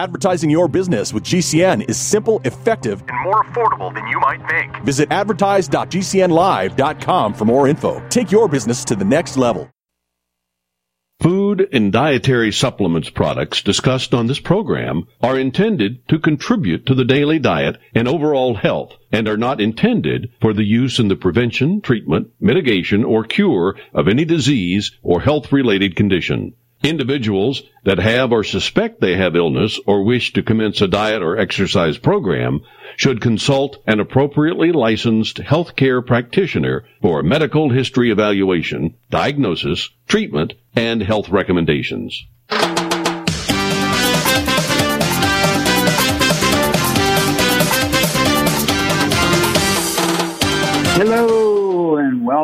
Advertising your business with GCN is simple, effective, and more affordable than you might think. Visit advertise.gcnlive.com for more info. Take your business to the next level. Food and dietary supplements products discussed on this program are intended to contribute to the daily diet and overall health and are not intended for the use in the prevention, treatment, mitigation, or cure of any disease or health related condition. Individuals that have or suspect they have illness or wish to commence a diet or exercise program should consult an appropriately licensed healthcare practitioner for medical history evaluation, diagnosis, treatment, and health recommendations.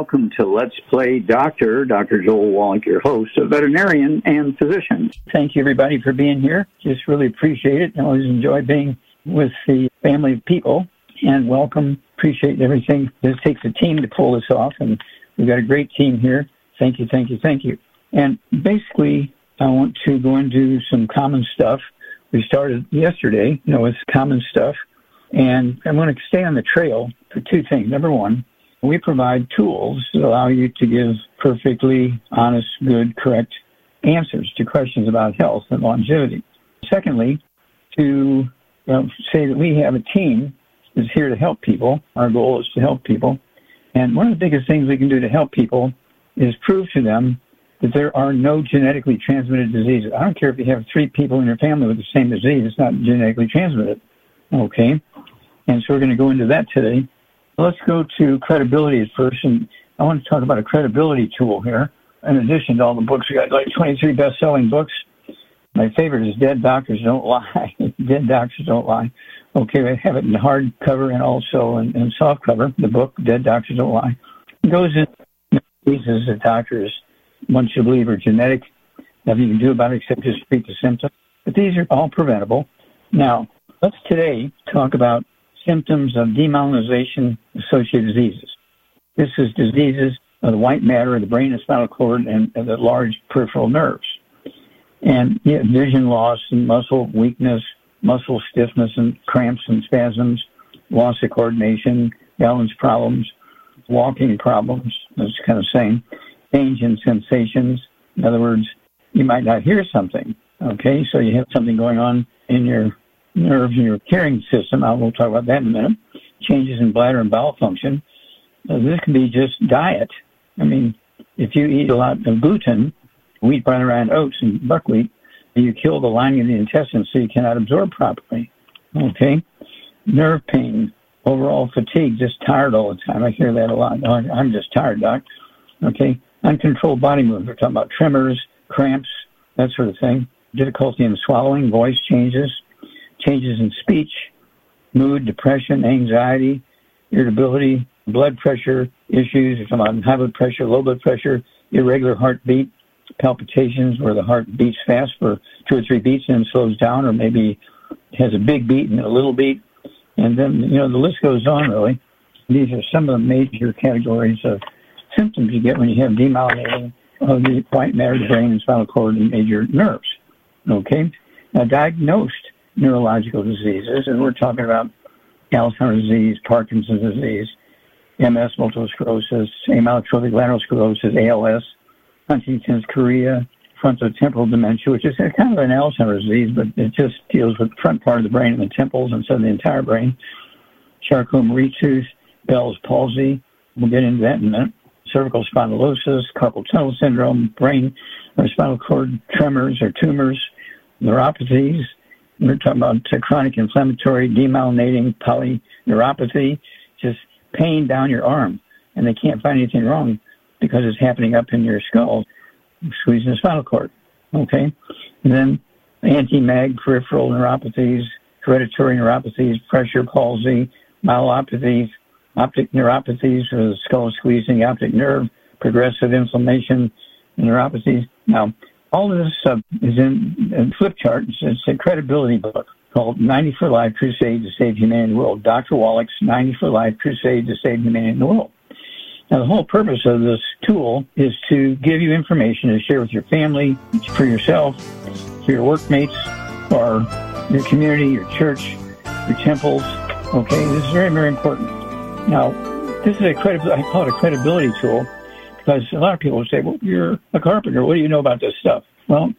Welcome to Let's Play Doctor. Dr. Joel Wallach, your host, a veterinarian and physician. Thank you, everybody, for being here. Just really appreciate it. I always enjoy being with the family of people and welcome. Appreciate everything. This takes a team to pull this off, and we've got a great team here. Thank you, thank you, thank you. And basically, I want to go into some common stuff. We started yesterday, you know, with common stuff. And I'm going to stay on the trail for two things. Number one, we provide tools that allow you to give perfectly honest, good, correct answers to questions about health and longevity. Secondly, to you know, say that we have a team that's here to help people. Our goal is to help people. And one of the biggest things we can do to help people is prove to them that there are no genetically transmitted diseases. I don't care if you have three people in your family with the same disease, it's not genetically transmitted. Okay? And so we're going to go into that today. Let's go to credibility first. And I want to talk about a credibility tool here. In addition to all the books, we got like 23 best selling books. My favorite is Dead Doctors Don't Lie. Dead Doctors Don't Lie. Okay, I have it in hardcover and also in, in soft cover. The book, Dead Doctors Don't Lie. It goes in cases that doctors once you believe are genetic. Nothing you can do about it except just treat the symptoms. But these are all preventable. Now, let's today talk about symptoms of demyelinization associated diseases. This is diseases of the white matter of the brain and spinal cord and, the large peripheral nerves. And vision loss and muscle weakness, muscle stiffness and cramps and spasms, loss of coordination, balance problems, walking problems, that's kind of same, change in sensations. In other words, you might not hear something. Okay, so you have something going on in your nerves in your carrying system. I will talk about that in a minute. Changes in bladder and bowel function. Uh, this can be just diet. I mean, if you eat a lot of gluten, wheat, bran, around oats, and buckwheat, you kill the lining of the intestines so you cannot absorb properly. Okay? Nerve pain, overall fatigue, just tired all the time. I hear that a lot. I'm just tired, doc. Okay? Uncontrolled body movement. We're talking about tremors, cramps, that sort of thing. Difficulty in swallowing, voice changes, changes in speech, mood, depression, anxiety, irritability, blood pressure issues. About high blood pressure, low blood pressure, irregular heartbeat, palpitations where the heart beats fast for two or three beats and then slows down, or maybe has a big beat and a little beat. And then, you know, the list goes on really. These are some of the major categories of symptoms you get when you have demyelinating of the white matter, the brain, and spinal cord and major nerves. Okay? Now, diagnosed neurological diseases, and we're talking about Alzheimer's disease, Parkinson's disease, MS, multiple sclerosis, amyotrophic lateral sclerosis, ALS, Huntington's chorea, frontotemporal dementia, which is kind of an Alzheimer's disease, but it just deals with the front part of the brain and the temples instead of the entire brain. Charcot-Marie-Tooth, Bell's palsy. We'll get into that in a minute. Cervical spondylosis, carpal tunnel syndrome, brain or spinal cord tremors or tumors, neuropathies, we're talking about chronic inflammatory demyelinating polyneuropathy, just pain down your arm, and they can't find anything wrong because it's happening up in your skull, squeezing the spinal cord. Okay, and then anti-MAG peripheral neuropathies, hereditary neuropathies, pressure palsy, myelopathies, optic neuropathies, or the skull squeezing optic nerve, progressive inflammation, neuropathies. Now, all of this uh, is in, in flip chart. It's, it's a credibility book called 90 for Life Crusade to Save Humanity in the World. Dr. Wallach's 90 for Life Crusade to Save Humanity in the World. Now, the whole purpose of this tool is to give you information to share with your family, for yourself, for your workmates, or your community, your church, your temples. Okay, this is very, very important. Now, this is a credibility, I call it a credibility tool because a lot of people say, well, you're a carpenter. What do you know about this stuff? Well,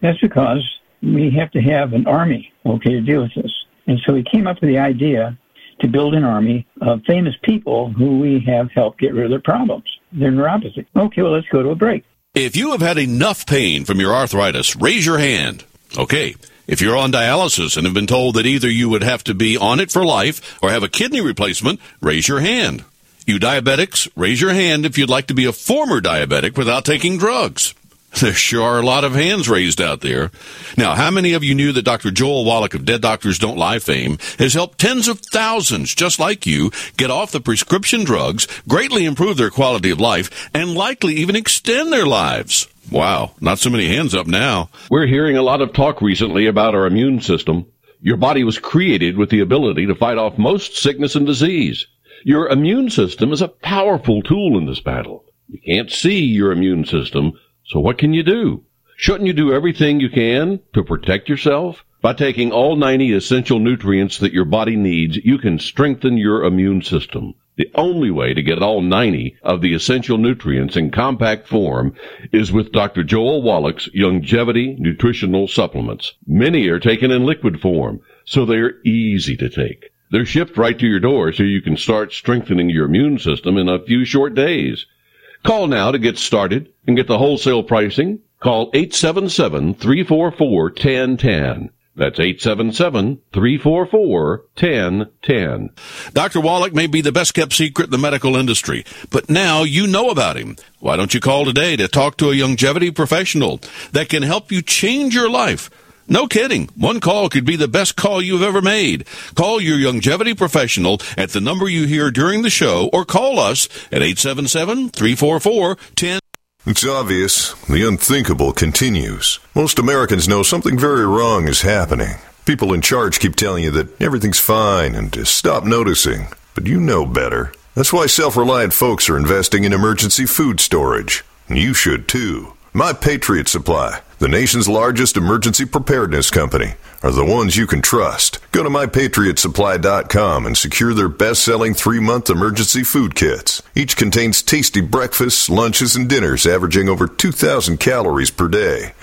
that's because we have to have an army, okay, to deal with this. And so we came up with the idea to build an army of famous people who we have helped get rid of their problems, their neuropathy. Okay, well, let's go to a break. If you have had enough pain from your arthritis, raise your hand. Okay. If you're on dialysis and have been told that either you would have to be on it for life or have a kidney replacement, raise your hand. You diabetics, raise your hand if you'd like to be a former diabetic without taking drugs. There sure are a lot of hands raised out there. Now, how many of you knew that Dr. Joel Wallach of Dead Doctors Don't Lie fame has helped tens of thousands just like you get off the prescription drugs, greatly improve their quality of life, and likely even extend their lives? Wow, not so many hands up now. We're hearing a lot of talk recently about our immune system. Your body was created with the ability to fight off most sickness and disease. Your immune system is a powerful tool in this battle. You can't see your immune system, so what can you do? Shouldn't you do everything you can to protect yourself? By taking all 90 essential nutrients that your body needs, you can strengthen your immune system. The only way to get all 90 of the essential nutrients in compact form is with Dr. Joel Wallach's Longevity Nutritional Supplements. Many are taken in liquid form, so they're easy to take. They're shipped right to your door so you can start strengthening your immune system in a few short days. Call now to get started and get the wholesale pricing. Call 877-344-1010. That's 877-344-1010. Dr. Wallach may be the best kept secret in the medical industry, but now you know about him. Why don't you call today to talk to a longevity professional that can help you change your life? No kidding. One call could be the best call you've ever made. Call your longevity professional at the number you hear during the show or call us at 877-344-10 it's obvious. The unthinkable continues. Most Americans know something very wrong is happening. People in charge keep telling you that everything's fine and to stop noticing. But you know better. That's why self reliant folks are investing in emergency food storage. And you should too. My Patriot Supply, the nation's largest emergency preparedness company, are the ones you can trust. Go to mypatriotsupply.com and secure their best-selling three-month emergency food kits. Each contains tasty breakfasts, lunches, and dinners averaging over 2,000 calories per day.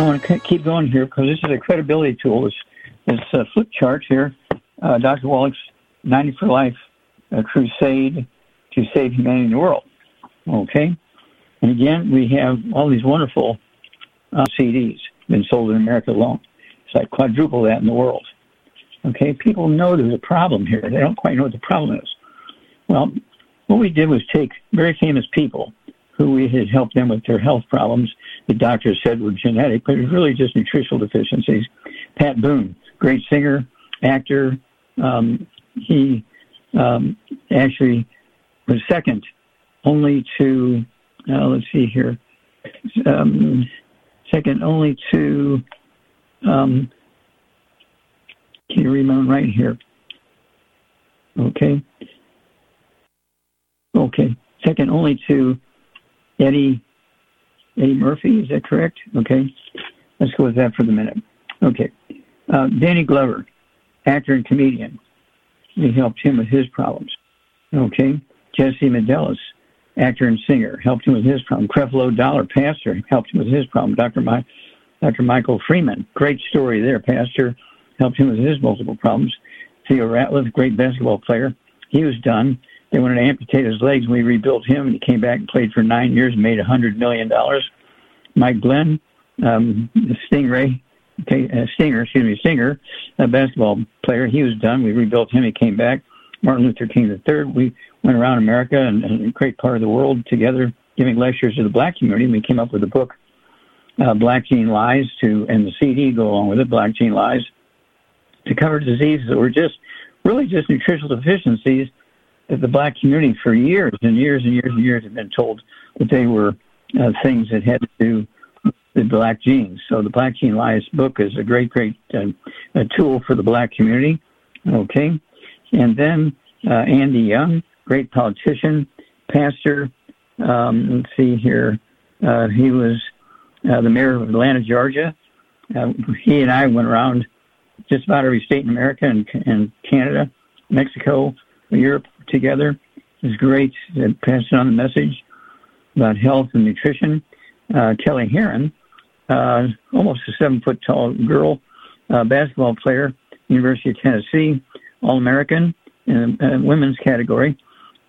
I want to keep going here because this is a credibility tool. This, this uh, flip chart here, uh, Dr. Wallach's 90 for Life crusade to save humanity in the world. Okay? And again, we have all these wonderful uh, CDs been sold in America alone. It's like quadruple that in the world. Okay? People know there's a problem here. They don't quite know what the problem is. Well, what we did was take very famous people who we had helped them with their health problems. The doctors said were genetic, but it was really just nutritional deficiencies. Pat Boone, great singer, actor. Um, he um, actually was second only to, uh, let's see here, um, second only to, um, can you remember right here? Okay. Okay. Second only to Eddie Eddie Murphy. Is that correct? Okay. Let's go with that for the minute. Okay. Uh, Danny Glover, actor and comedian. We helped him with his problems. Okay. Jesse Medelis, actor and singer, helped him with his problem. Creflo Dollar, pastor, helped him with his problem. Dr. My, Dr. Michael Freeman, great story there. Pastor helped him with his multiple problems. Theo Ratliff, great basketball player. He was done. They wanted to amputate his legs. and We rebuilt him, and he came back and played for nine years and made a $100 million. Mike Glenn, um, Stingray, uh, Stinger, excuse me, Stinger, a basketball player. He was done. We rebuilt him. He came back. Martin Luther King III. We went around America and, and a great part of the world together, giving lectures to the black community. And we came up with a book, uh, Black Gene Lies, to and the CD go along with it, Black Gene Lies, to cover diseases that were just really just nutritional deficiencies the black community for years and years and years and years have been told that they were uh, things that had to do with the black genes. So the Black Gene Lies book is a great, great uh, a tool for the black community. Okay. And then uh, Andy Young, great politician, pastor. Um, let's see here. Uh, he was uh, the mayor of Atlanta, Georgia. Uh, he and I went around just about every state in America and, and Canada, Mexico, Europe together. It was great passing on the message about health and nutrition. Uh, Kelly Herron, uh, almost a seven foot tall girl, uh, basketball player, University of Tennessee, All American in the women's category.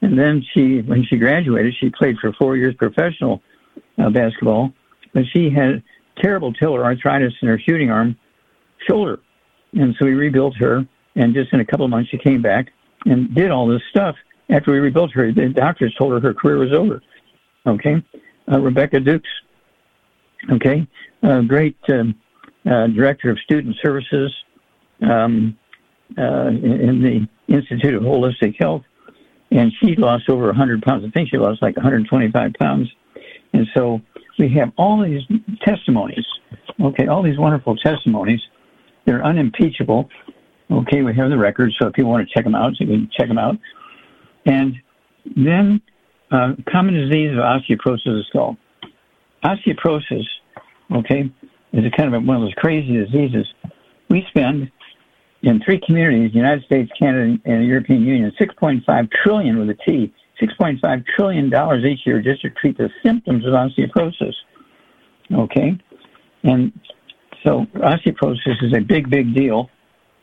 And then she, when she graduated, she played for four years professional uh, basketball, but she had terrible tiller arthritis in her shooting arm, shoulder. And so we rebuilt her. And just in a couple of months, she came back and did all this stuff. After we rebuilt her, the doctors told her her career was over. Okay, uh, Rebecca Dukes. Okay, uh, great um, uh, director of student services um, uh, in the Institute of Holistic Health, and she lost over 100 pounds. I think she lost like 125 pounds. And so we have all these testimonies. Okay, all these wonderful testimonies. They're unimpeachable. Okay, we have the records, so if you want to check them out, you can check them out. And then, uh, common disease of osteoporosis of the skull. Osteoporosis, okay, is a kind of one of those crazy diseases. We spend in three communities, the United States, Canada, and the European Union, 6.5 trillion with a T, 6.5 trillion dollars each year just to treat the symptoms of osteoporosis. Okay, and so osteoporosis is a big, big deal.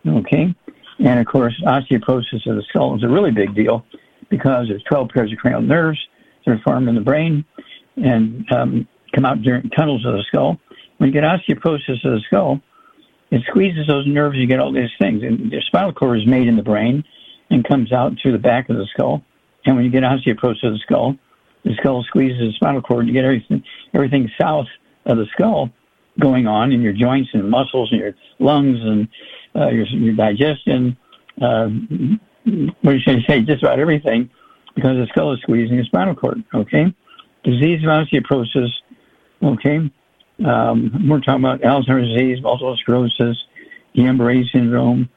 Okay. And of course, osteoporosis of the skull is a really big deal because there's 12 pairs of cranial nerves that are formed in the brain and um, come out during tunnels of the skull. When you get osteoporosis of the skull, it squeezes those nerves. You get all these things, and the spinal cord is made in the brain and comes out through the back of the skull. And when you get osteoporosis of the skull, the skull squeezes the spinal cord. You get everything, everything south of the skull going on in your joints and muscles and your lungs and uh, your, your digestion, uh, what should I say, just about everything, because the skull is squeezing the spinal cord. Okay, disease of osteoporosis. Okay, um, we're talking about Alzheimer's disease, multiple sclerosis, Guillain-Barré syndrome.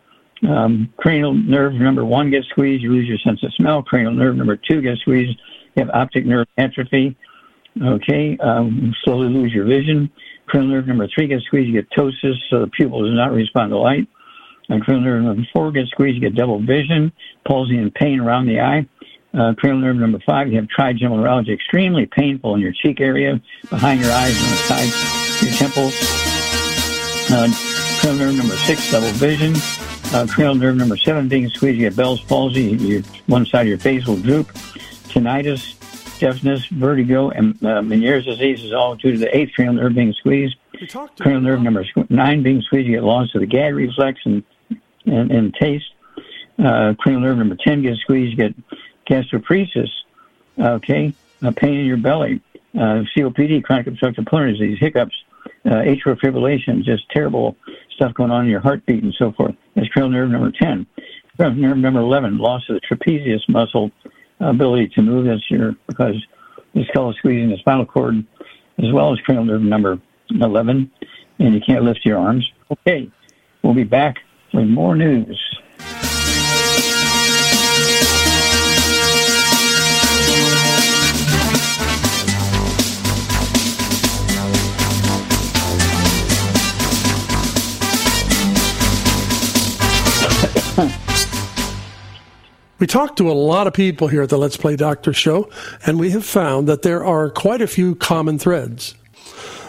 Um, cranial nerve number one gets squeezed, you lose your sense of smell. Cranial nerve number two gets squeezed, you have optic nerve atrophy. Okay, um, slowly lose your vision. Cranial nerve number three gets squeezed, you get ptosis, so the pupil does not respond to light. And cranial nerve number four gets squeezed, you get double vision, palsy and pain around the eye. Uh, cranial nerve number five, you have trigeminal neuralgia, extremely painful in your cheek area, behind your eyes, on the sides, your temples. Uh, cranial nerve number six, double vision. Uh, cranial nerve number seven being squeezed, you get Bell's palsy, your, one side of your face will droop. Tinnitus, deafness, vertigo, and uh, Meniere's disease is all due to the eighth cranial nerve being squeezed. Cranial nerve number nine being squeezed, you get loss of the gag reflex and and, and taste. Uh, cranial nerve number 10 gets squeezed, you get gastroparesis, okay, uh, pain in your belly, uh, COPD, chronic obstructive pulmonary disease, hiccups, uh, atrial fibrillation, just terrible stuff going on in your heartbeat and so forth. is cranial nerve number 10. Cranial nerve number 11, loss of the trapezius muscle ability to move. That's your, because the skull is squeezing the spinal cord, as well as cranial nerve number 11, and you can't lift your arms. Okay, we'll be back with more news. We talked to a lot of people here at the Let's Play Doctor show, and we have found that there are quite a few common threads.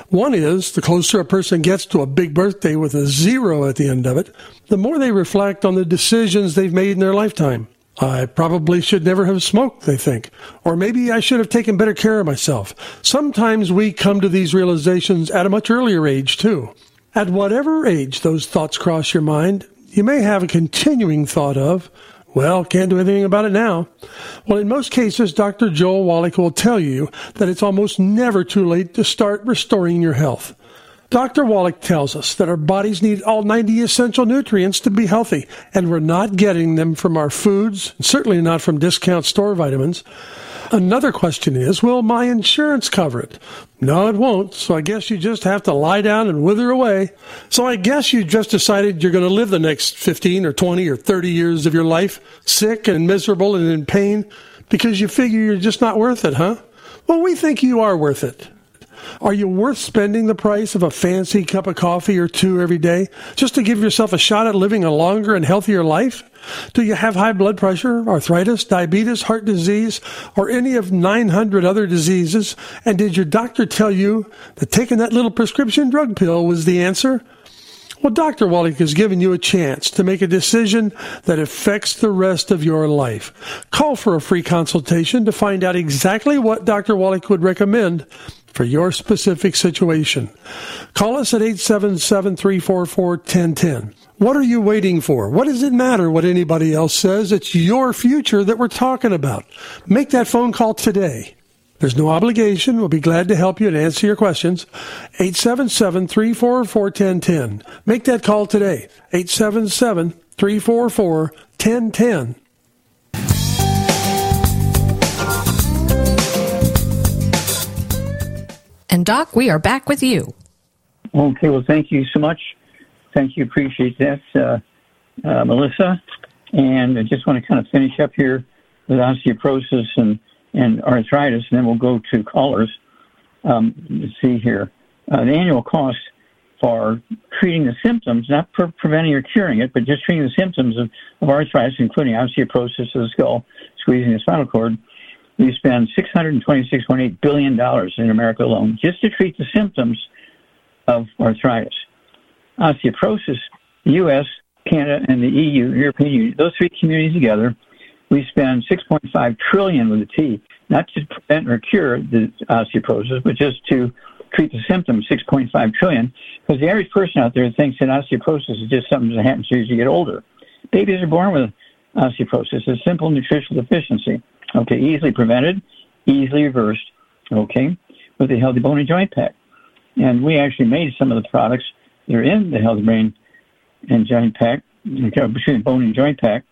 One is the closer a person gets to a big birthday with a zero at the end of it, the more they reflect on the decisions they've made in their lifetime. I probably should never have smoked, they think. Or maybe I should have taken better care of myself. Sometimes we come to these realizations at a much earlier age, too. At whatever age those thoughts cross your mind, you may have a continuing thought of, well, can't do anything about it now. Well, in most cases, Dr. Joel Wallach will tell you that it's almost never too late to start restoring your health. Dr. Wallach tells us that our bodies need all 90 essential nutrients to be healthy, and we're not getting them from our foods, certainly not from discount store vitamins. Another question is, will my insurance cover it? No, it won't. So I guess you just have to lie down and wither away. So I guess you just decided you're going to live the next 15 or 20 or 30 years of your life sick and miserable and in pain because you figure you're just not worth it, huh? Well, we think you are worth it. Are you worth spending the price of a fancy cup of coffee or two every day just to give yourself a shot at living a longer and healthier life? Do you have high blood pressure, arthritis, diabetes, heart disease, or any of 900 other diseases? And did your doctor tell you that taking that little prescription drug pill was the answer? Well, Dr. Wallach has given you a chance to make a decision that affects the rest of your life. Call for a free consultation to find out exactly what Dr. Wallach would recommend for your specific situation. Call us at 877 344 1010. What are you waiting for? What does it matter what anybody else says? It's your future that we're talking about. Make that phone call today. There's no obligation. We'll be glad to help you and answer your questions. 877 344 1010. Make that call today. 877 344 1010. And Doc, we are back with you. Okay, well, thank you so much. Thank you. Appreciate that, uh, uh, Melissa. And I just want to kind of finish up here with osteoporosis and, and arthritis, and then we'll go to callers. Um, let's see here. Uh, the annual cost for treating the symptoms, not for preventing or curing it, but just treating the symptoms of, of arthritis, including osteoporosis of the skull, squeezing the spinal cord, we spend $626.8 billion in America alone just to treat the symptoms of arthritis. Osteoporosis, the U.S., Canada, and the EU, European Union, those three communities together, we spend 6.5 trillion with a T, not to prevent or cure the osteoporosis, but just to treat the symptoms, 6.5 trillion. Because the average person out there thinks that osteoporosis is just something that happens as you get older. Babies are born with osteoporosis. It's simple nutritional deficiency. Okay, easily prevented, easily reversed. Okay, with the Healthy Bone and Joint Pack. And we actually made some of the products that are in the Healthy Brain and Joint Pack, between Bone and Joint Pack,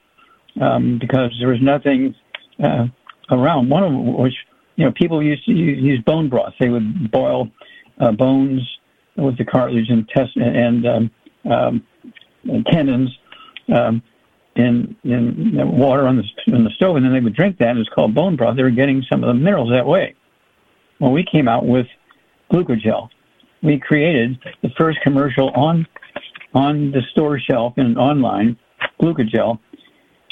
um, because there was nothing uh, around. One of which, you know, people used to use, use bone broth. They would boil uh, bones with the cartilage and test and, um, um, tendons. Um, in, in water on the, on the stove, and then they would drink that. And it's called bone broth. They were getting some of the minerals that way. Well, we came out with glucogel. We created the first commercial on on the store shelf and online glucogel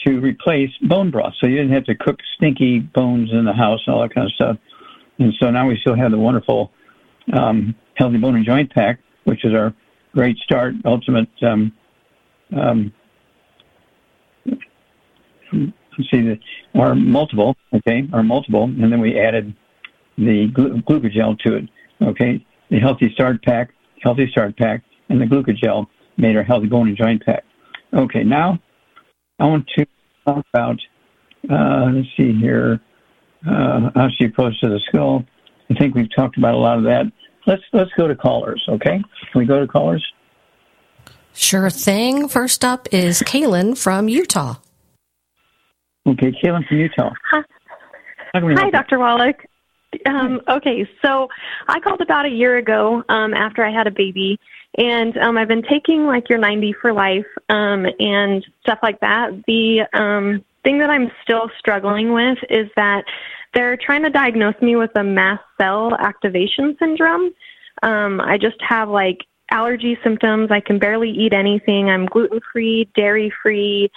to replace bone broth. So you didn't have to cook stinky bones in the house and all that kind of stuff. And so now we still have the wonderful um, healthy bone and joint pack, which is our great start, ultimate um, um, see the our multiple, okay, our multiple, and then we added the glu- glucogel to it, okay. The healthy start pack, healthy start pack, and the glucogel made our healthy bone and joint pack. Okay, now I want to talk about. Uh, let's see here, uh, osteoporosis of the skull. I think we've talked about a lot of that. Let's let's go to callers. Okay, can we go to callers? Sure thing. First up is Kaylin from Utah. Okay, Kaylin from Utah. Hi, Hi Dr. Wallach. Um, okay, so I called about a year ago um, after I had a baby, and um, I've been taking like your 90 for life um, and stuff like that. The um, thing that I'm still struggling with is that they're trying to diagnose me with a mast cell activation syndrome. Um, I just have like allergy symptoms. I can barely eat anything. I'm gluten free, dairy free,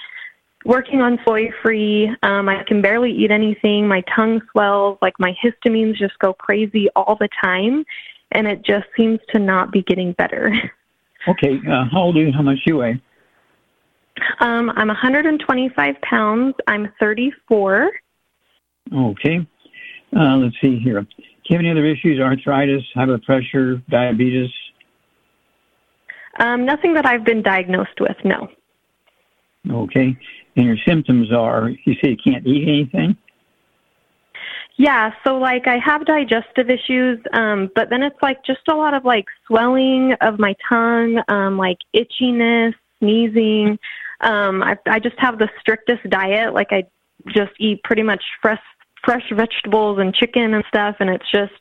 working on soy free. Um, I can barely eat anything. My tongue swells. Like my histamines just go crazy all the time. And it just seems to not be getting better. Okay. Uh, how old are you? How much do you weigh? Um, I'm 125 pounds. I'm 34. Okay. Uh, let's see here. Do you have any other issues? Arthritis, high blood pressure, diabetes? Um, nothing that I've been diagnosed with, no. Okay. And your symptoms are, you say you can't eat anything? Yeah, so like I have digestive issues, um, but then it's like just a lot of like swelling of my tongue, um, like itchiness, sneezing. Um, I, I just have the strictest diet. Like I just eat pretty much fresh fresh vegetables and chicken and stuff, and it's just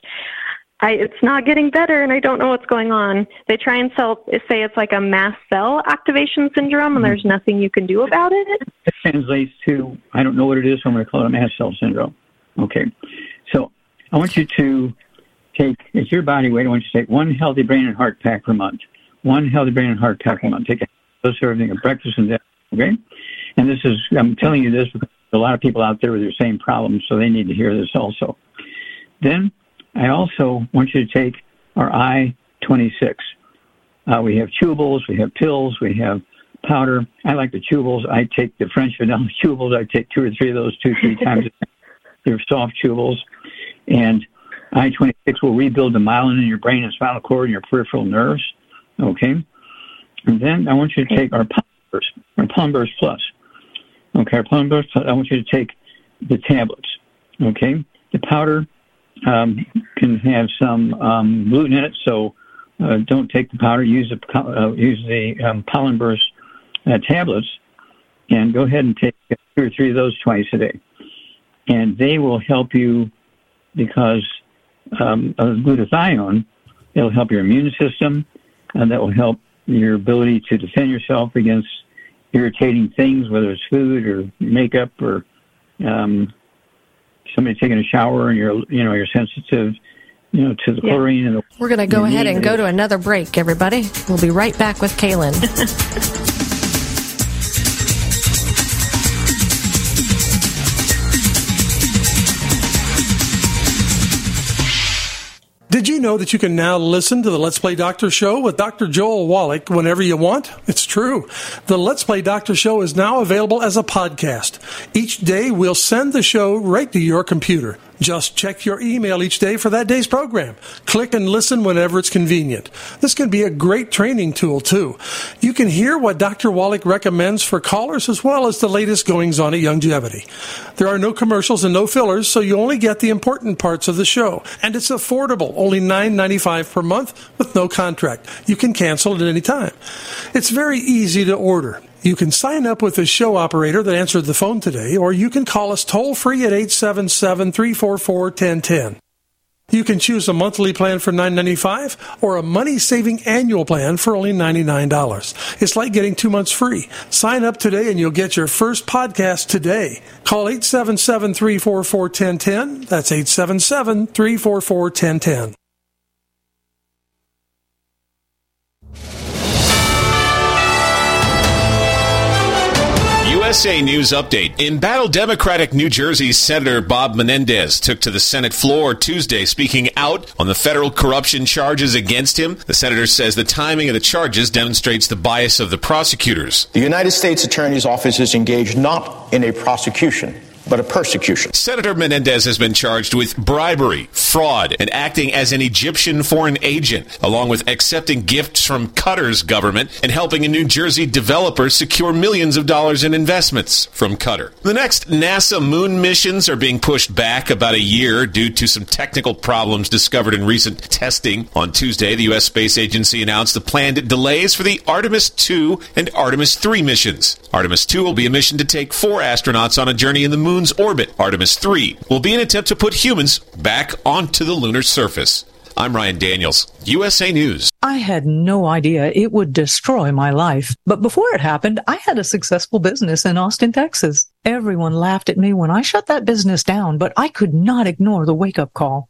I, it's not getting better, and I don't know what's going on. They try and sell, say it's like a mast cell activation syndrome, and mm-hmm. there's nothing you can do about it. It translates to I don't know what it is, so I'm going to call it a mast cell syndrome. Okay, so I want you to take it's your body weight. I want you to take one healthy brain and heart pack per month. One healthy brain and heart pack per month. Take a dose of everything at breakfast and dinner. Okay, and this is I'm telling you this because a lot of people out there with the same problems, so they need to hear this also. Then I also want you to take our I-26. Uh, we have chewables, we have pills, we have powder. I like the chewables. I take the French vanilla chewables. I take two or three of those two, three times. A day. They're soft chewables. And I-26 will rebuild the myelin in your brain and spinal cord and your peripheral nerves. Okay? And then I want you to take our Burst, our Burst Plus. Okay, our Burst Plus, I want you to take the tablets. Okay? The powder um, can have some um, gluten in it, so uh, don't take the powder. Use the uh, use the um, pollen burst uh, tablets, and go ahead and take two or three of those twice a day, and they will help you because um, of glutathione. It'll help your immune system, and that will help your ability to defend yourself against irritating things, whether it's food or makeup or um, somebody taking a shower and you're you know you're sensitive you know to the yeah. chlorine and the we're going to go ahead and go to another break everybody. We'll be right back with kaylin Did you know that you can now listen to the Let's Play Doctor Show with Dr. Joel Wallach whenever you want? It's true. The Let's Play Doctor Show is now available as a podcast. Each day we'll send the show right to your computer. Just check your email each day for that day's program. Click and listen whenever it's convenient. This can be a great training tool, too. You can hear what Dr. Wallach recommends for callers as well as the latest goings on at Youngevity. There are no commercials and no fillers, so you only get the important parts of the show. And it's affordable, only $9.95 per month with no contract. You can cancel at any time. It's very easy to order. You can sign up with the show operator that answered the phone today, or you can call us toll free at 877 344 1010. You can choose a monthly plan for $9.95 or a money saving annual plan for only $99. It's like getting two months free. Sign up today and you'll get your first podcast today. Call 877 344 1010. That's 877 344 1010. USA News Update. In battle, Democratic New Jersey Senator Bob Menendez took to the Senate floor Tuesday speaking out on the federal corruption charges against him. The senator says the timing of the charges demonstrates the bias of the prosecutors. The United States Attorney's Office is engaged not in a prosecution but a persecution. Senator Menendez has been charged with bribery, fraud, and acting as an Egyptian foreign agent, along with accepting gifts from Qatar's government and helping a New Jersey developer secure millions of dollars in investments from Qatar. The next NASA moon missions are being pushed back about a year due to some technical problems discovered in recent testing. On Tuesday, the U.S. Space Agency announced the planned delays for the Artemis 2 and Artemis 3 missions. Artemis 2 will be a mission to take four astronauts on a journey in the moon's orbit. Artemis 3 will be an attempt to put humans back onto the lunar surface. I'm Ryan Daniels, USA News. I had no idea it would destroy my life. But before it happened, I had a successful business in Austin, Texas. Everyone laughed at me when I shut that business down, but I could not ignore the wake up call.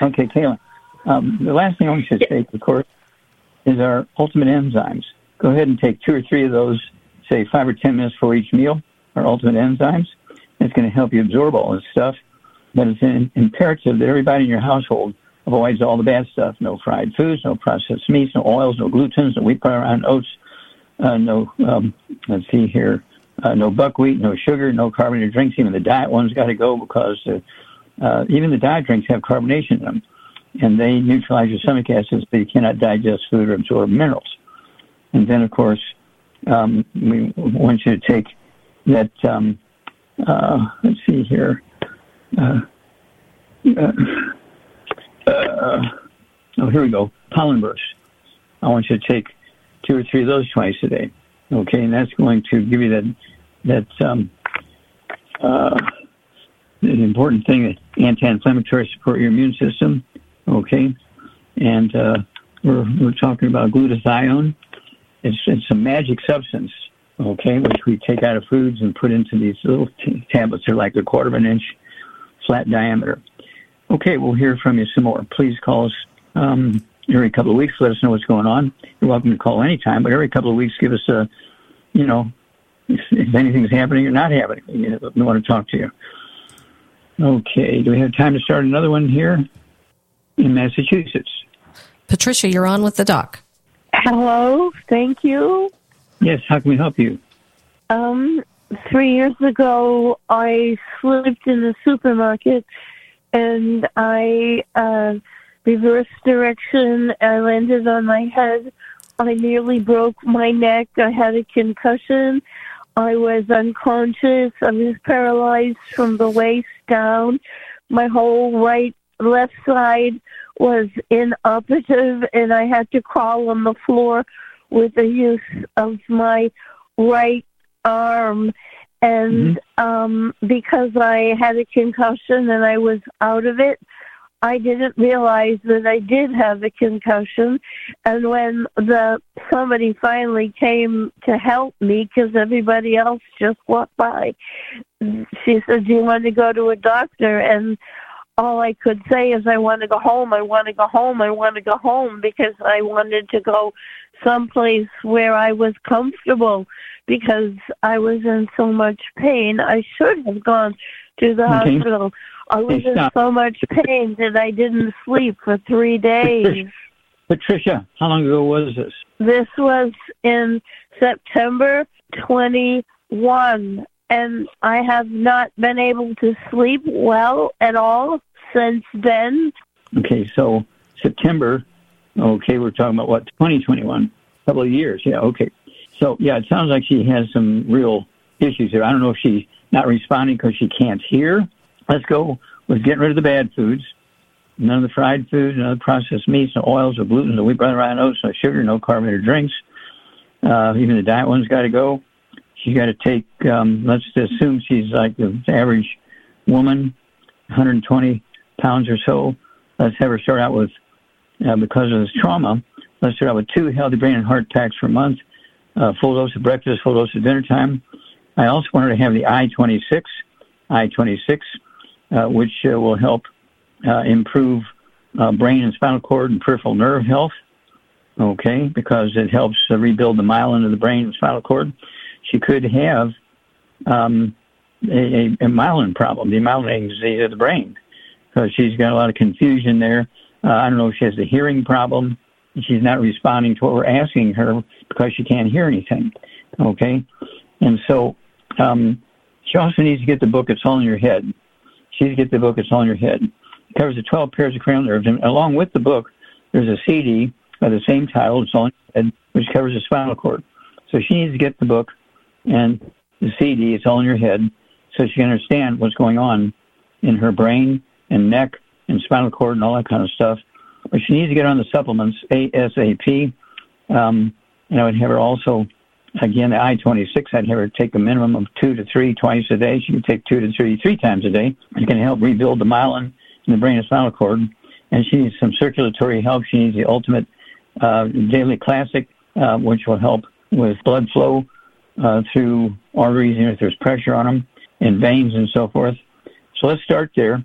Okay, Kayla. Um, the last thing I want you to take, of course, is our ultimate enzymes. Go ahead and take two or three of those, say five or ten minutes for each meal, our ultimate enzymes. It's going to help you absorb all this stuff. But it's an imperative that everybody in your household avoids all the bad stuff. No fried foods, no processed meats, no oils, no glutens, no wheat flour, and oats, uh, no, um, let's see here, uh, no buckwheat, no sugar, no carbonated drinks. Even the diet ones got to go because uh, uh, even the diet drinks have carbonation in them, and they neutralize your stomach acids, but you cannot digest food or absorb minerals. And then, of course, um, we want you to take that. Um, uh, let's see here. Uh, uh, uh, oh, here we go. Pollen burst. I want you to take two or three of those twice a day. Okay, and that's going to give you that that um, uh, an important thing, anti-inflammatory support your immune system. Okay, and uh, we're we're talking about glutathione. It's it's a magic substance. Okay, which we take out of foods and put into these little t- tablets. They're like a quarter of an inch flat diameter. Okay, we'll hear from you some more. Please call us um, every couple of weeks. Let us know what's going on. You're welcome to call anytime, but every couple of weeks, give us a, you know, if, if anything's happening or not happening. We want to talk to you. Okay, do we have time to start another one here in Massachusetts? Patricia, you're on with the doc. Hello, thank you. Yes, how can we help you? Um, three years ago, I slipped in the supermarket and I uh, reversed direction. I landed on my head. I nearly broke my neck. I had a concussion. I was unconscious. I was paralyzed from the waist down. My whole right, left side was inoperative, and I had to crawl on the floor with the use of my right arm. And mm-hmm. um, because I had a concussion and I was out of it, I didn't realize that I did have a concussion. And when the somebody finally came to help me because everybody else just walked by. She said, "Do you want to go to a doctor?" And all I could say is, "I want to go home. I want to go home. I want to go home," because I wanted to go someplace where I was comfortable because I was in so much pain. I should have gone to the Okay. hospital. I was in so much pain that I didn't sleep for three days. Patricia, how long ago was this? This was in September 21, and I have not been able to sleep well at all since then. Okay, so September. Okay, we're talking about what 2021, A couple of years. Yeah, okay. So yeah, it sounds like she has some real issues here. I don't know if she's not responding because she can't hear. Let's go with getting rid of the bad foods. None of the fried foods, none of the processed meats, no oils, no gluten, no wheat, rye, no oats, no sugar, no carbonated drinks. Uh, even the diet one's got to go. She's got to take. Um, let's assume she's like the average woman, 120 pounds or so. Let's have her start out with, uh, because of this trauma, let's start out with two healthy brain and heart packs per month, uh, full dose of breakfast, full dose of dinner time. I also want her to have the I-26, I-26, uh, which uh, will help uh, improve uh, brain and spinal cord and peripheral nerve health. Okay, because it helps uh, rebuild the myelin of the brain and spinal cord. She could have um, a, a, a myelin problem, the myelinating disease of the brain, because she's got a lot of confusion there. Uh, I don't know if she has a hearing problem. She's not responding to what we're asking her because she can't hear anything. Okay, and so um, she also needs to get the book "It's All in Your Head." She needs to get the book "It's All in Your Head." It covers the 12 pairs of cranial nerves, and along with the book, there's a CD by the same title, "It's in Your Head," which covers the spinal cord. So she needs to get the book and the CD. It's all in your head, so she can understand what's going on in her brain and neck and spinal cord and all that kind of stuff. But she needs to get on the supplements ASAP. Um, and I would have her also, again, the I-26, I'd have her take a minimum of two to three twice a day. She can take two to three three times a day. It can help rebuild the myelin in the brain and spinal cord. And she needs some circulatory help. She needs the ultimate uh, daily classic, uh, which will help with blood flow uh, through arteries, if there's pressure on them, and veins and so forth. So let's start there.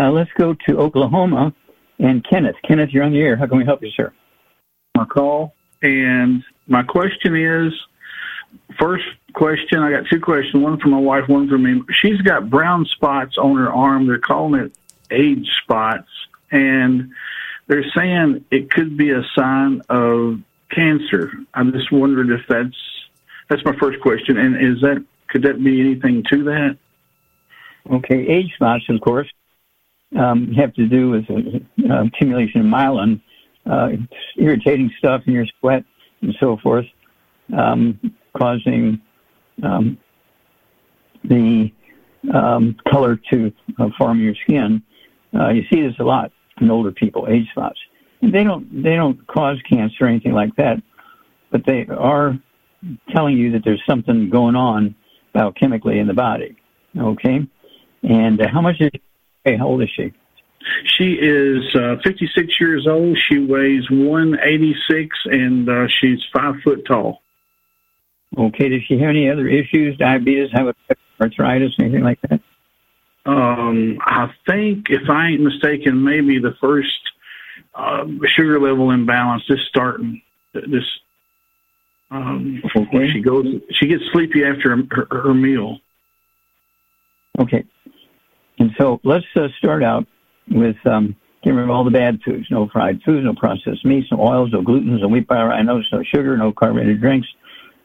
Uh, let's go to Oklahoma and Kenneth. Kenneth, you're on the air. How can we help you, sir? my call. And my question is first question, I got two questions, one for my wife, one for me. She's got brown spots on her arm. They're calling it age spots, and they're saying it could be a sign of cancer. I'm just wondered if that's that's my first question. And is that could that be anything to that? Okay, age spots, of course, um, have to do with uh, accumulation of myelin, uh, irritating stuff in your sweat and so forth, um, causing um, the um, color to uh, form your skin. Uh, you see this a lot in older people, age spots. And they don't they don't cause cancer or anything like that, but they are telling you that there's something going on biochemically in the body. Okay, and uh, how much is? Hey, how old is she? She is uh, 56 years old. She weighs 186, and uh, she's five foot tall. Okay. Does she have any other issues? Diabetes, have arthritis, anything like that? Um, I think, if I ain't mistaken, maybe the first uh, sugar level imbalance is starting. This um, okay. she goes, she gets sleepy after her, her meal. Okay. And so let's uh, start out with um, getting rid of all the bad foods. No fried foods, no processed meats, no oils, no gluten, no wheat rhinos, no sugar, no carbonated drinks,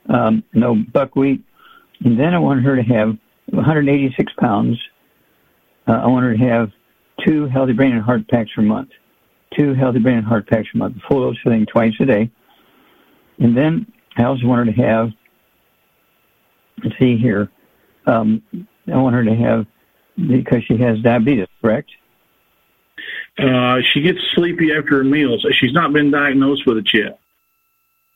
um, no buckwheat. And then I want her to have 186 pounds. Uh, I want her to have two healthy brain and heart packs per month. Two healthy brain and heart packs per month. Full dose thing twice a day. And then I also want her to have, let's see here, um, I want her to have, because she has diabetes, correct? Uh, she gets sleepy after her meals. She's not been diagnosed with it yet.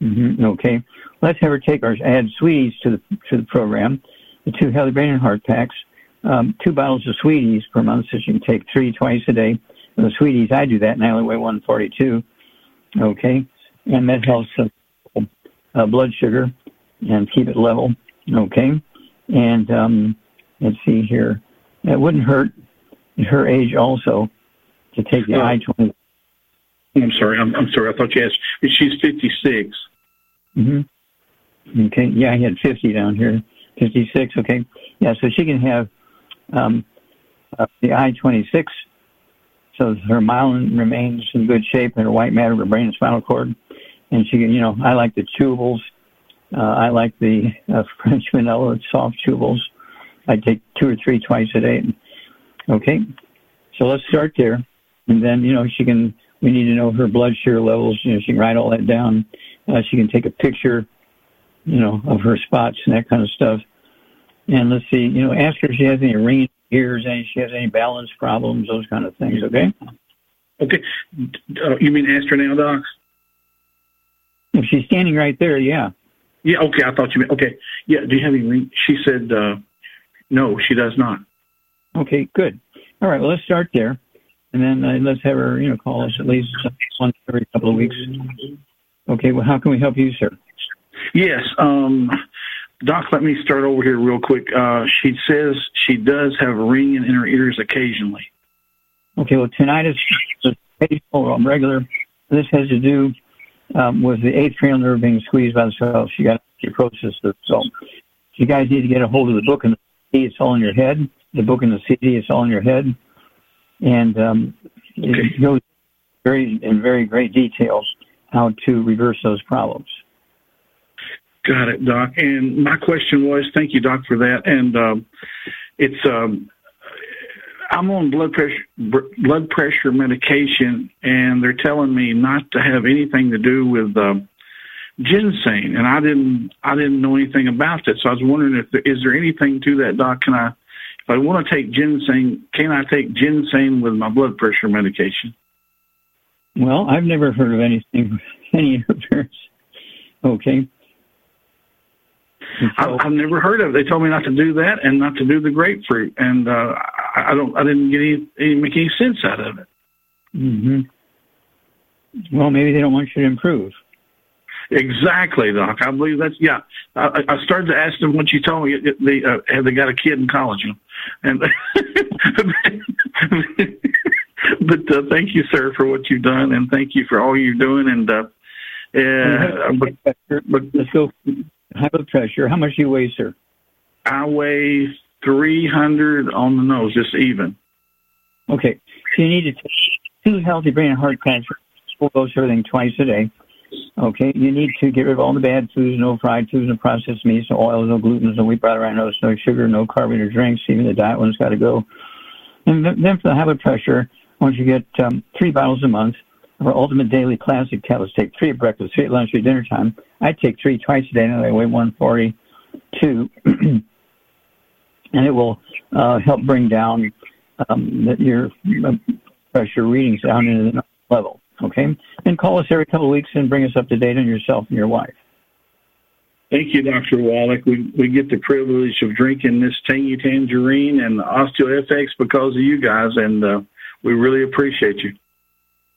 Mm-hmm. Okay. Let's have her take our add sweeties to the to the program. The two healthy brain and heart packs, um, two bottles of sweeties per month, so she can take three twice a day. And the sweeties, I do that, and I only weigh 142. Okay, and that helps uh, uh, blood sugar and keep it level. Okay, and um, let's see here. It wouldn't hurt at her age also to take the uh, I twenty. I'm sorry. I'm, I'm sorry. I thought you asked. She's 56. Mm-hmm. Okay. Yeah, I had 50 down here. 56. Okay. Yeah. So she can have um, uh, the I 26. So her myelin remains in good shape and her white matter of her brain and spinal cord. And she can, you know, I like the chewables. Uh, I like the uh, French vanilla soft chewables. I take two or three twice a day. Okay. So let's start there. And then, you know, she can, we need to know her blood sugar levels. You know, she can write all that down. Uh, she can take a picture, you know, of her spots and that kind of stuff. And let's see, you know, ask her if she has any ringing ears, any she has any balance problems, those kind of things. Okay. Okay. Uh, you mean ask her now, Doc? If she's standing right there, yeah. Yeah. Okay. I thought you meant okay. Yeah. Do you have any ring? She said, uh, no, she does not. Okay. Good. All right. Well, let's start there and then uh, let's have her, you know, call us at least once every couple of weeks. Okay, well, how can we help you, sir? Yes, um, Doc. Let me start over here real quick. Uh, she says she does have ringing in her ears occasionally. Okay, well, tinnitus is occasional regular. This has to do um, with the eighth cranial nerve being squeezed by the cells. She got necrosis. So, you guys need to get a hold of the book and the. It's all in your head. The book and the CD. It's all in your head and um, okay. it goes very in very great detail how to reverse those problems. Got it, Doc. And my question was, thank you, Doc, for that. And um, it's um, I'm on blood pressure blood pressure medication, and they're telling me not to have anything to do with uh, ginseng. And I didn't I didn't know anything about that, so I was wondering if there, is there anything to that, Doc? Can I if I want to take ginseng, can I take ginseng with my blood pressure medication? Well, I've never heard of anything, any interference. Okay. So, I've never heard of it. They told me not to do that and not to do the grapefruit, and uh, I don't. I didn't get any, any make any sense out of it. Mm-hmm. Well, maybe they don't want you to improve. Exactly, Doc. I believe that's yeah. I, I started to ask them what you told me. They uh, have they got a kid in college, and but uh, thank you, sir, for what you've done, and thank you for all you're doing. And uh, uh, but, but let's go high blood pressure. How much do you weigh, sir? I weigh three hundred on the nose, just even. Okay, so you need to take two healthy brain and heart plants, full dose everything twice a day. Okay, you need to get rid of all the bad foods, no fried foods, no processed meats, no oils, no gluten, no wheat, butter, no, no sugar, no carbonated drinks. Even the diet one's got to go. And then for the high blood pressure, once you get um, three bottles a month of our ultimate daily classic tablets, take three at breakfast, three at lunch, three at dinner time. I take three twice a day, and I weigh 142. and it will uh, help bring down um, your uh, pressure readings down into the level. Okay? And call us every couple of weeks and bring us up to date on yourself and your wife. Thank you, Dr. Wallach. We we get the privilege of drinking this tangy tangerine and OsteoFX because of you guys, and uh, we really appreciate you.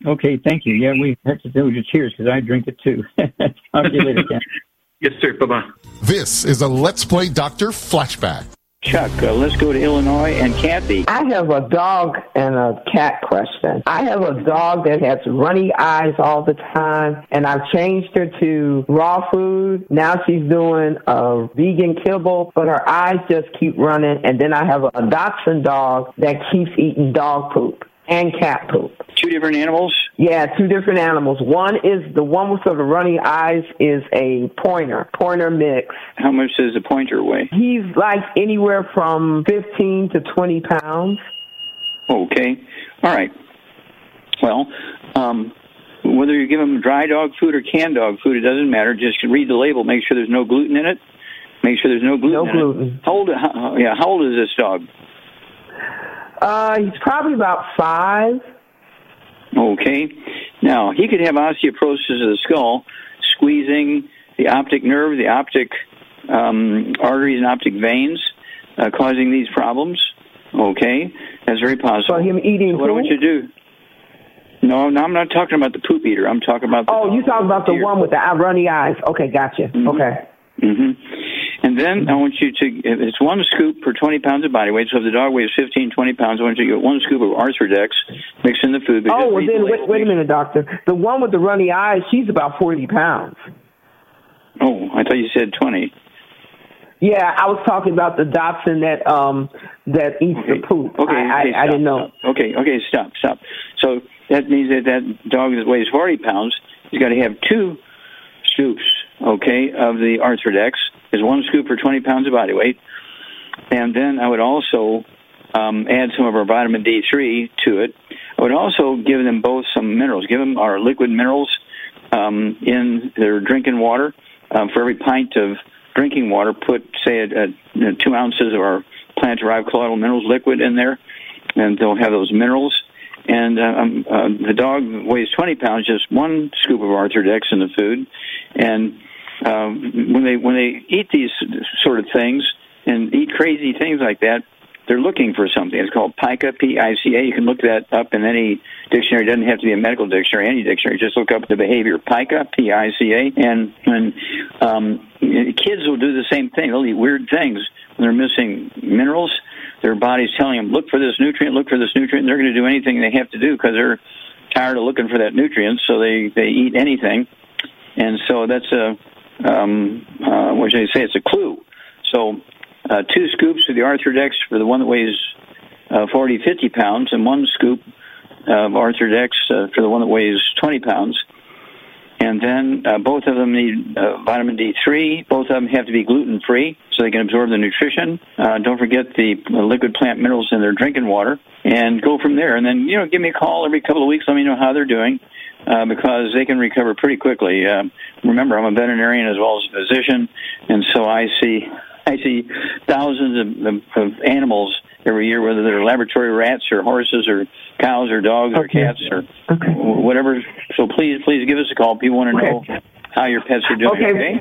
Okay, thank you. Yeah, we have to do your cheers because I drink it too. Talk to you later, Ken. yes, sir. Bye bye. This is a Let's Play Doctor flashback. Chuck, uh, let's go to Illinois and Kathy. I have a dog and a cat question. I have a dog that has runny eyes all the time, and I've changed her to raw food. Now she's doing a vegan kibble, but her eyes just keep running. And then I have a dachshund dog that keeps eating dog poop and cat poop. Two different animals? Yeah, two different animals. One is the one with the runny eyes is a pointer, pointer mix. How much does a pointer weigh? He's like anywhere from 15 to 20 pounds. Okay. All right. Well, um, whether you give him dry dog food or canned dog food, it doesn't matter. Just read the label. Make sure there's no gluten in it. Make sure there's no gluten. No in gluten. It. How old? How, yeah. How old is this dog? Uh, he's probably about five. Okay. Now, he could have osteoporosis of the skull, squeezing the optic nerve, the optic um, arteries, and optic veins, uh, causing these problems. Okay. That's very possible. So him eating so what I want you to do. No, no, I'm not talking about the poop eater. I'm talking about the. Oh, you talking about the one with the runny eyes? Okay, gotcha. Mm-hmm. Okay. Hmm And then I want you to, it's one scoop per 20 pounds of body weight. So if the dog weighs 15, 20 pounds, I want you to get one scoop of Arthrodex, mix in the food. Oh, well then, wait, wait a minute, doctor. The one with the runny eyes, she's about 40 pounds. Oh, I thought you said 20. Yeah, I was talking about the Dachshund that um that eats the poop. Okay, I, okay, I, I didn't know. Okay, okay, stop, stop. So that means that that dog that weighs 40 pounds, he's got to have two scoops, okay, of the Arthrodex. Is one scoop for 20 pounds of body weight. And then I would also um, add some of our vitamin D3 to it. I would also give them both some minerals. Give them our liquid minerals um, in their drinking water. Um, for every pint of drinking water, put, say, a, a, you know, two ounces of our plant derived colloidal minerals liquid in there, and they'll have those minerals. And uh, um, uh, the dog weighs 20 pounds, just one scoop of Arthrodex in the food. And um, when they when they eat these sort of things and eat crazy things like that, they're looking for something. It's called pica, P-I-C-A. You can look that up in any dictionary. It doesn't have to be a medical dictionary, any dictionary. Just look up the behavior pica, P-I-C-A, and and um, kids will do the same thing. They'll eat weird things when they're missing minerals. Their body's telling them, look for this nutrient, look for this nutrient. They're going to do anything they have to do because they're tired of looking for that nutrient, so they they eat anything. And so that's a um, uh, what should I say? It's a clue. So uh, two scoops of the Arthrodex for the one that weighs uh, 40, 50 pounds, and one scoop of Arthrodex uh, for the one that weighs 20 pounds. And then uh, both of them need uh, vitamin D3. Both of them have to be gluten free so they can absorb the nutrition. Uh, don't forget the liquid plant minerals in their drinking water, and go from there. And then you know, give me a call every couple of weeks. Let me know how they're doing. Uh, because they can recover pretty quickly. Uh, remember, I'm a veterinarian as well as a physician, and so I see I see thousands of, of, of animals every year, whether they're laboratory rats or horses or cows or dogs or cats or whatever. So please, please give us a call. People want to know how your pets are doing. Okay.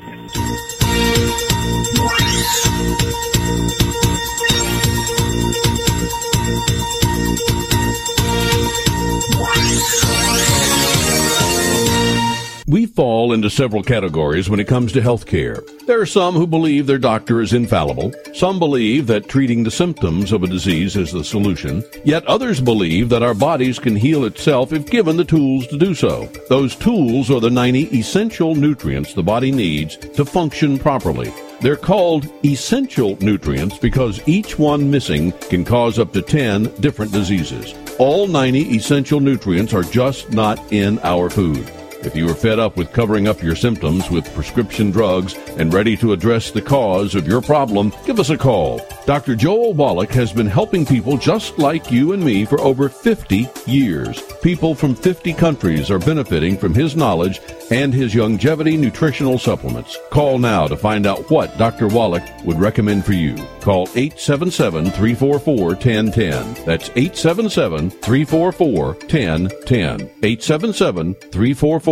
Into several categories when it comes to health care. There are some who believe their doctor is infallible. Some believe that treating the symptoms of a disease is the solution. Yet others believe that our bodies can heal itself if given the tools to do so. Those tools are the 90 essential nutrients the body needs to function properly. They're called essential nutrients because each one missing can cause up to 10 different diseases. All 90 essential nutrients are just not in our food. If you are fed up with covering up your symptoms with prescription drugs and ready to address the cause of your problem, give us a call. Dr. Joel Wallach has been helping people just like you and me for over 50 years. People from 50 countries are benefiting from his knowledge and his longevity nutritional supplements. Call now to find out what Dr. Wallach would recommend for you. Call 877-344-1010. That's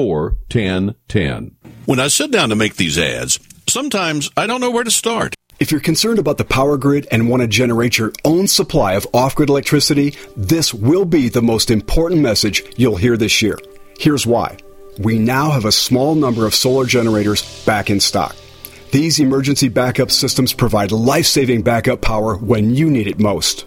877-344-1010. 877-344-1010. When I sit down to make these ads, sometimes I don't know where to start. If you're concerned about the power grid and want to generate your own supply of off grid electricity, this will be the most important message you'll hear this year. Here's why. We now have a small number of solar generators back in stock. These emergency backup systems provide life saving backup power when you need it most.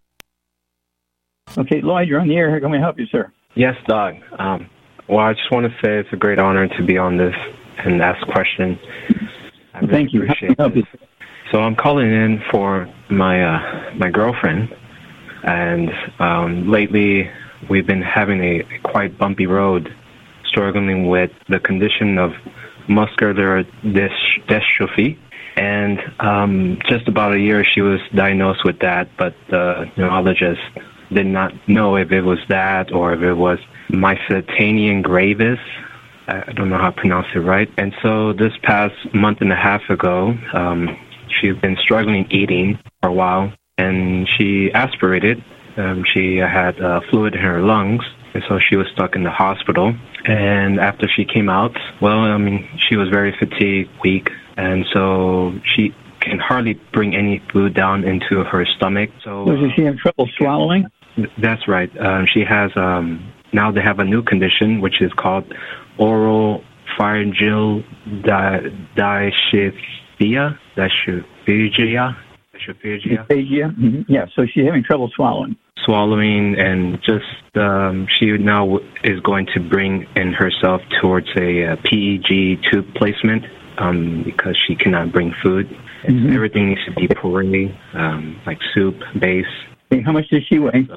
Okay, Lloyd, you're on the air. How can we help you, sir? Yes, Doug. Um, well, I just want to say it's a great honor to be on this and ask questions. I really Thank you. Appreciate you? So I'm calling in for my uh, my girlfriend, and um, lately we've been having a, a quite bumpy road, struggling with the condition of muscular dys- dystrophy. And um, just about a year, she was diagnosed with that, but the neurologist did not know if it was that or if it was myasthenia gravis. I don't know how to pronounce it right. And so this past month and a half ago, um, she's been struggling eating for a while, and she aspirated. Um, she had uh, fluid in her lungs, and so she was stuck in the hospital. And after she came out, well, I mean, she was very fatigued, weak, and so she can hardly bring any food down into her stomach. So was she have trouble swallowing? That's right. Um, she has um, now they have a new condition which is called oral pharyngeal di- dysphagia. Dysphagia. Dysphagia. Mhm. Yeah, so she's having trouble swallowing. Swallowing and just um, she now is going to bring in herself towards a, uh PEG tube placement um, because she cannot bring food. Mhm. Everything needs to be puree, um, like soup, base. How much does she weigh?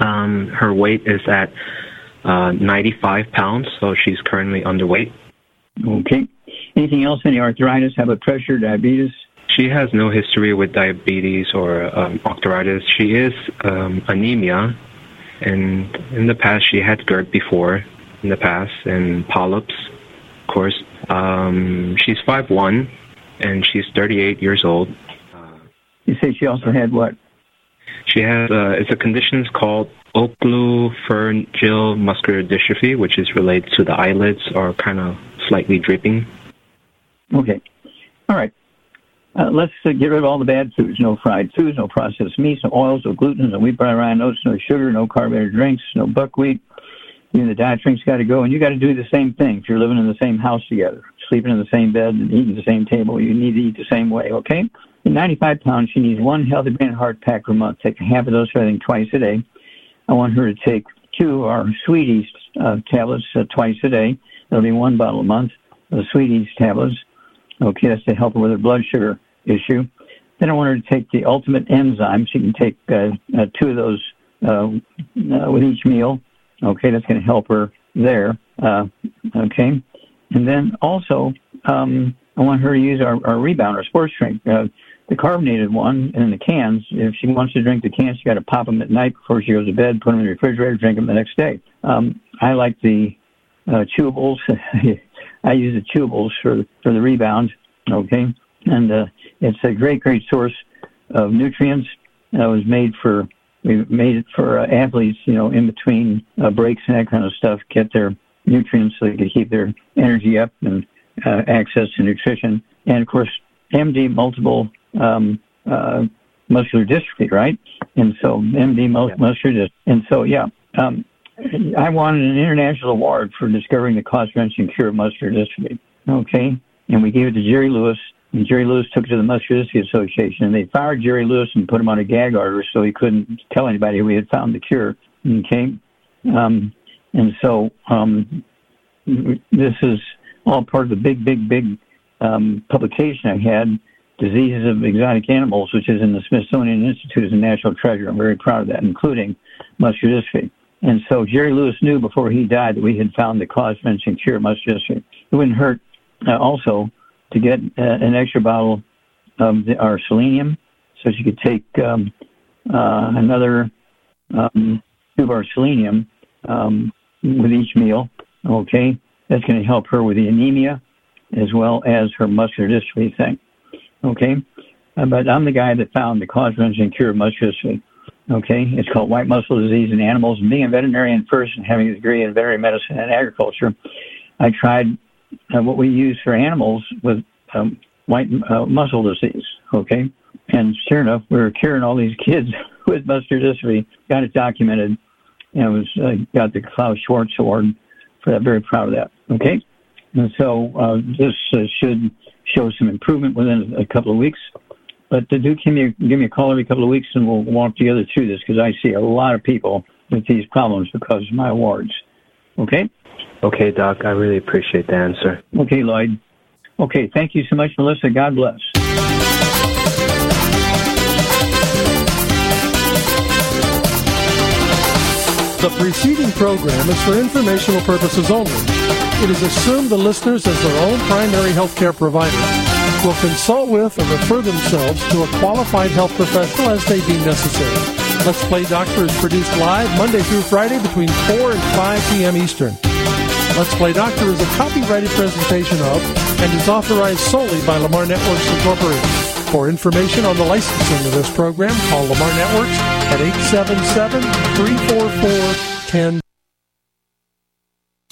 Um, her weight is at uh, 95 pounds, so she's currently underweight. Okay. Anything else? Any arthritis? How about pressure, diabetes? She has no history with diabetes or um, arthritis. She is um, anemia, and in the past she had GERD before, in the past, and polyps, of course. Um, she's 5'1", and she's 38 years old. You say she also had what? She has uh, it's a condition called oculopharyngeal muscular dystrophy, which is related to the eyelids are kind of slightly dripping. Okay. All right. uh, let's uh, get rid of all the bad foods. No fried foods, no processed meats, no oils, no gluten, no wheat, bran, rye, oats, no sugar, no carbonated drinks, no buckwheat. Even the diet drinks got to go, and you got to do the same thing. If you're living in the same house together, sleeping in the same bed, and eating the same table, you need to eat the same way. Okay? At 95 pounds, she needs one healthy brain heart pack per month. Take half of those, I think, twice a day. I want her to take two of our Sweeties uh, tablets uh, twice a day. That'll be one bottle a month. The Sweeties tablets. Okay, that's to help her with her blood sugar issue. Then I want her to take the ultimate enzyme. She can take uh, uh, two of those uh, uh, with each meal. Okay, that's going to help her there. Uh, okay, and then also um, I want her to use our, our rebound, our sports drink, uh, the carbonated one in the cans. If she wants to drink the cans, she got to pop them at night before she goes to bed, put them in the refrigerator, drink them the next day. Um, I like the uh, chewables. I use the chewables for for the rebound. Okay, and uh, it's a great, great source of nutrients. It was made for we made it for uh, athletes, you know, in between uh, breaks and that kind of stuff, get their nutrients so they can keep their energy up and uh, access to nutrition. And of course, MD multiple um, uh, muscular dystrophy, right? And so MD yeah. muscular dystrophy. And so, yeah, um, I won an international award for discovering the cost-wrenching cure of muscular dystrophy. Okay, and we gave it to Jerry Lewis. And Jerry Lewis took it to the Muscular Dystrophy Association, and they fired Jerry Lewis and put him on a gag order so he couldn't tell anybody we had found the cure. Okay, um, and so um, this is all part of the big, big, big um, publication I had, Diseases of Exotic Animals, which is in the Smithsonian Institute as a national treasure. I'm very proud of that, including muscular dystrophy. And so Jerry Lewis knew before he died that we had found the cause, mentioned cure muscular dystrophy. It wouldn't hurt uh, also to get uh, an extra bottle of the, our selenium, so she could take um, uh, another um, tube of our selenium um, with each meal. Okay, that's going to help her with the anemia as well as her muscular dystrophy thing. Okay, uh, but I'm the guy that found the cause, and cure of dystrophy. Okay, it's called white muscle disease in animals. And being a veterinarian first and having a degree in veterinary medicine and agriculture, I tried uh, what we use for animals with um, white uh, muscle disease. Okay, and sure enough, we were curing all these kids with muscular dystrophy. Got it documented, and was uh, got the Klaus Schwarz Award for that. Very proud of that. Okay, and so uh, this uh, should show some improvement within a couple of weeks. But do give me give me a call every couple of weeks, and we'll walk together through this because I see a lot of people with these problems because of my awards. Okay. Okay, Doc. I really appreciate the answer. Okay, Lloyd. Okay, thank you so much, Melissa. God bless. The preceding program is for informational purposes only. It is assumed the listeners, as their own primary health care provider, will consult with or refer themselves to a qualified health professional as they deem necessary. Let's Play Doctor is produced live Monday through Friday between 4 and 5 p.m. Eastern. Let's Play Doctor is a copyrighted presentation of and is authorized solely by Lamar Networks Incorporated. For information on the licensing of this program, call Lamar Networks at 877 344 10.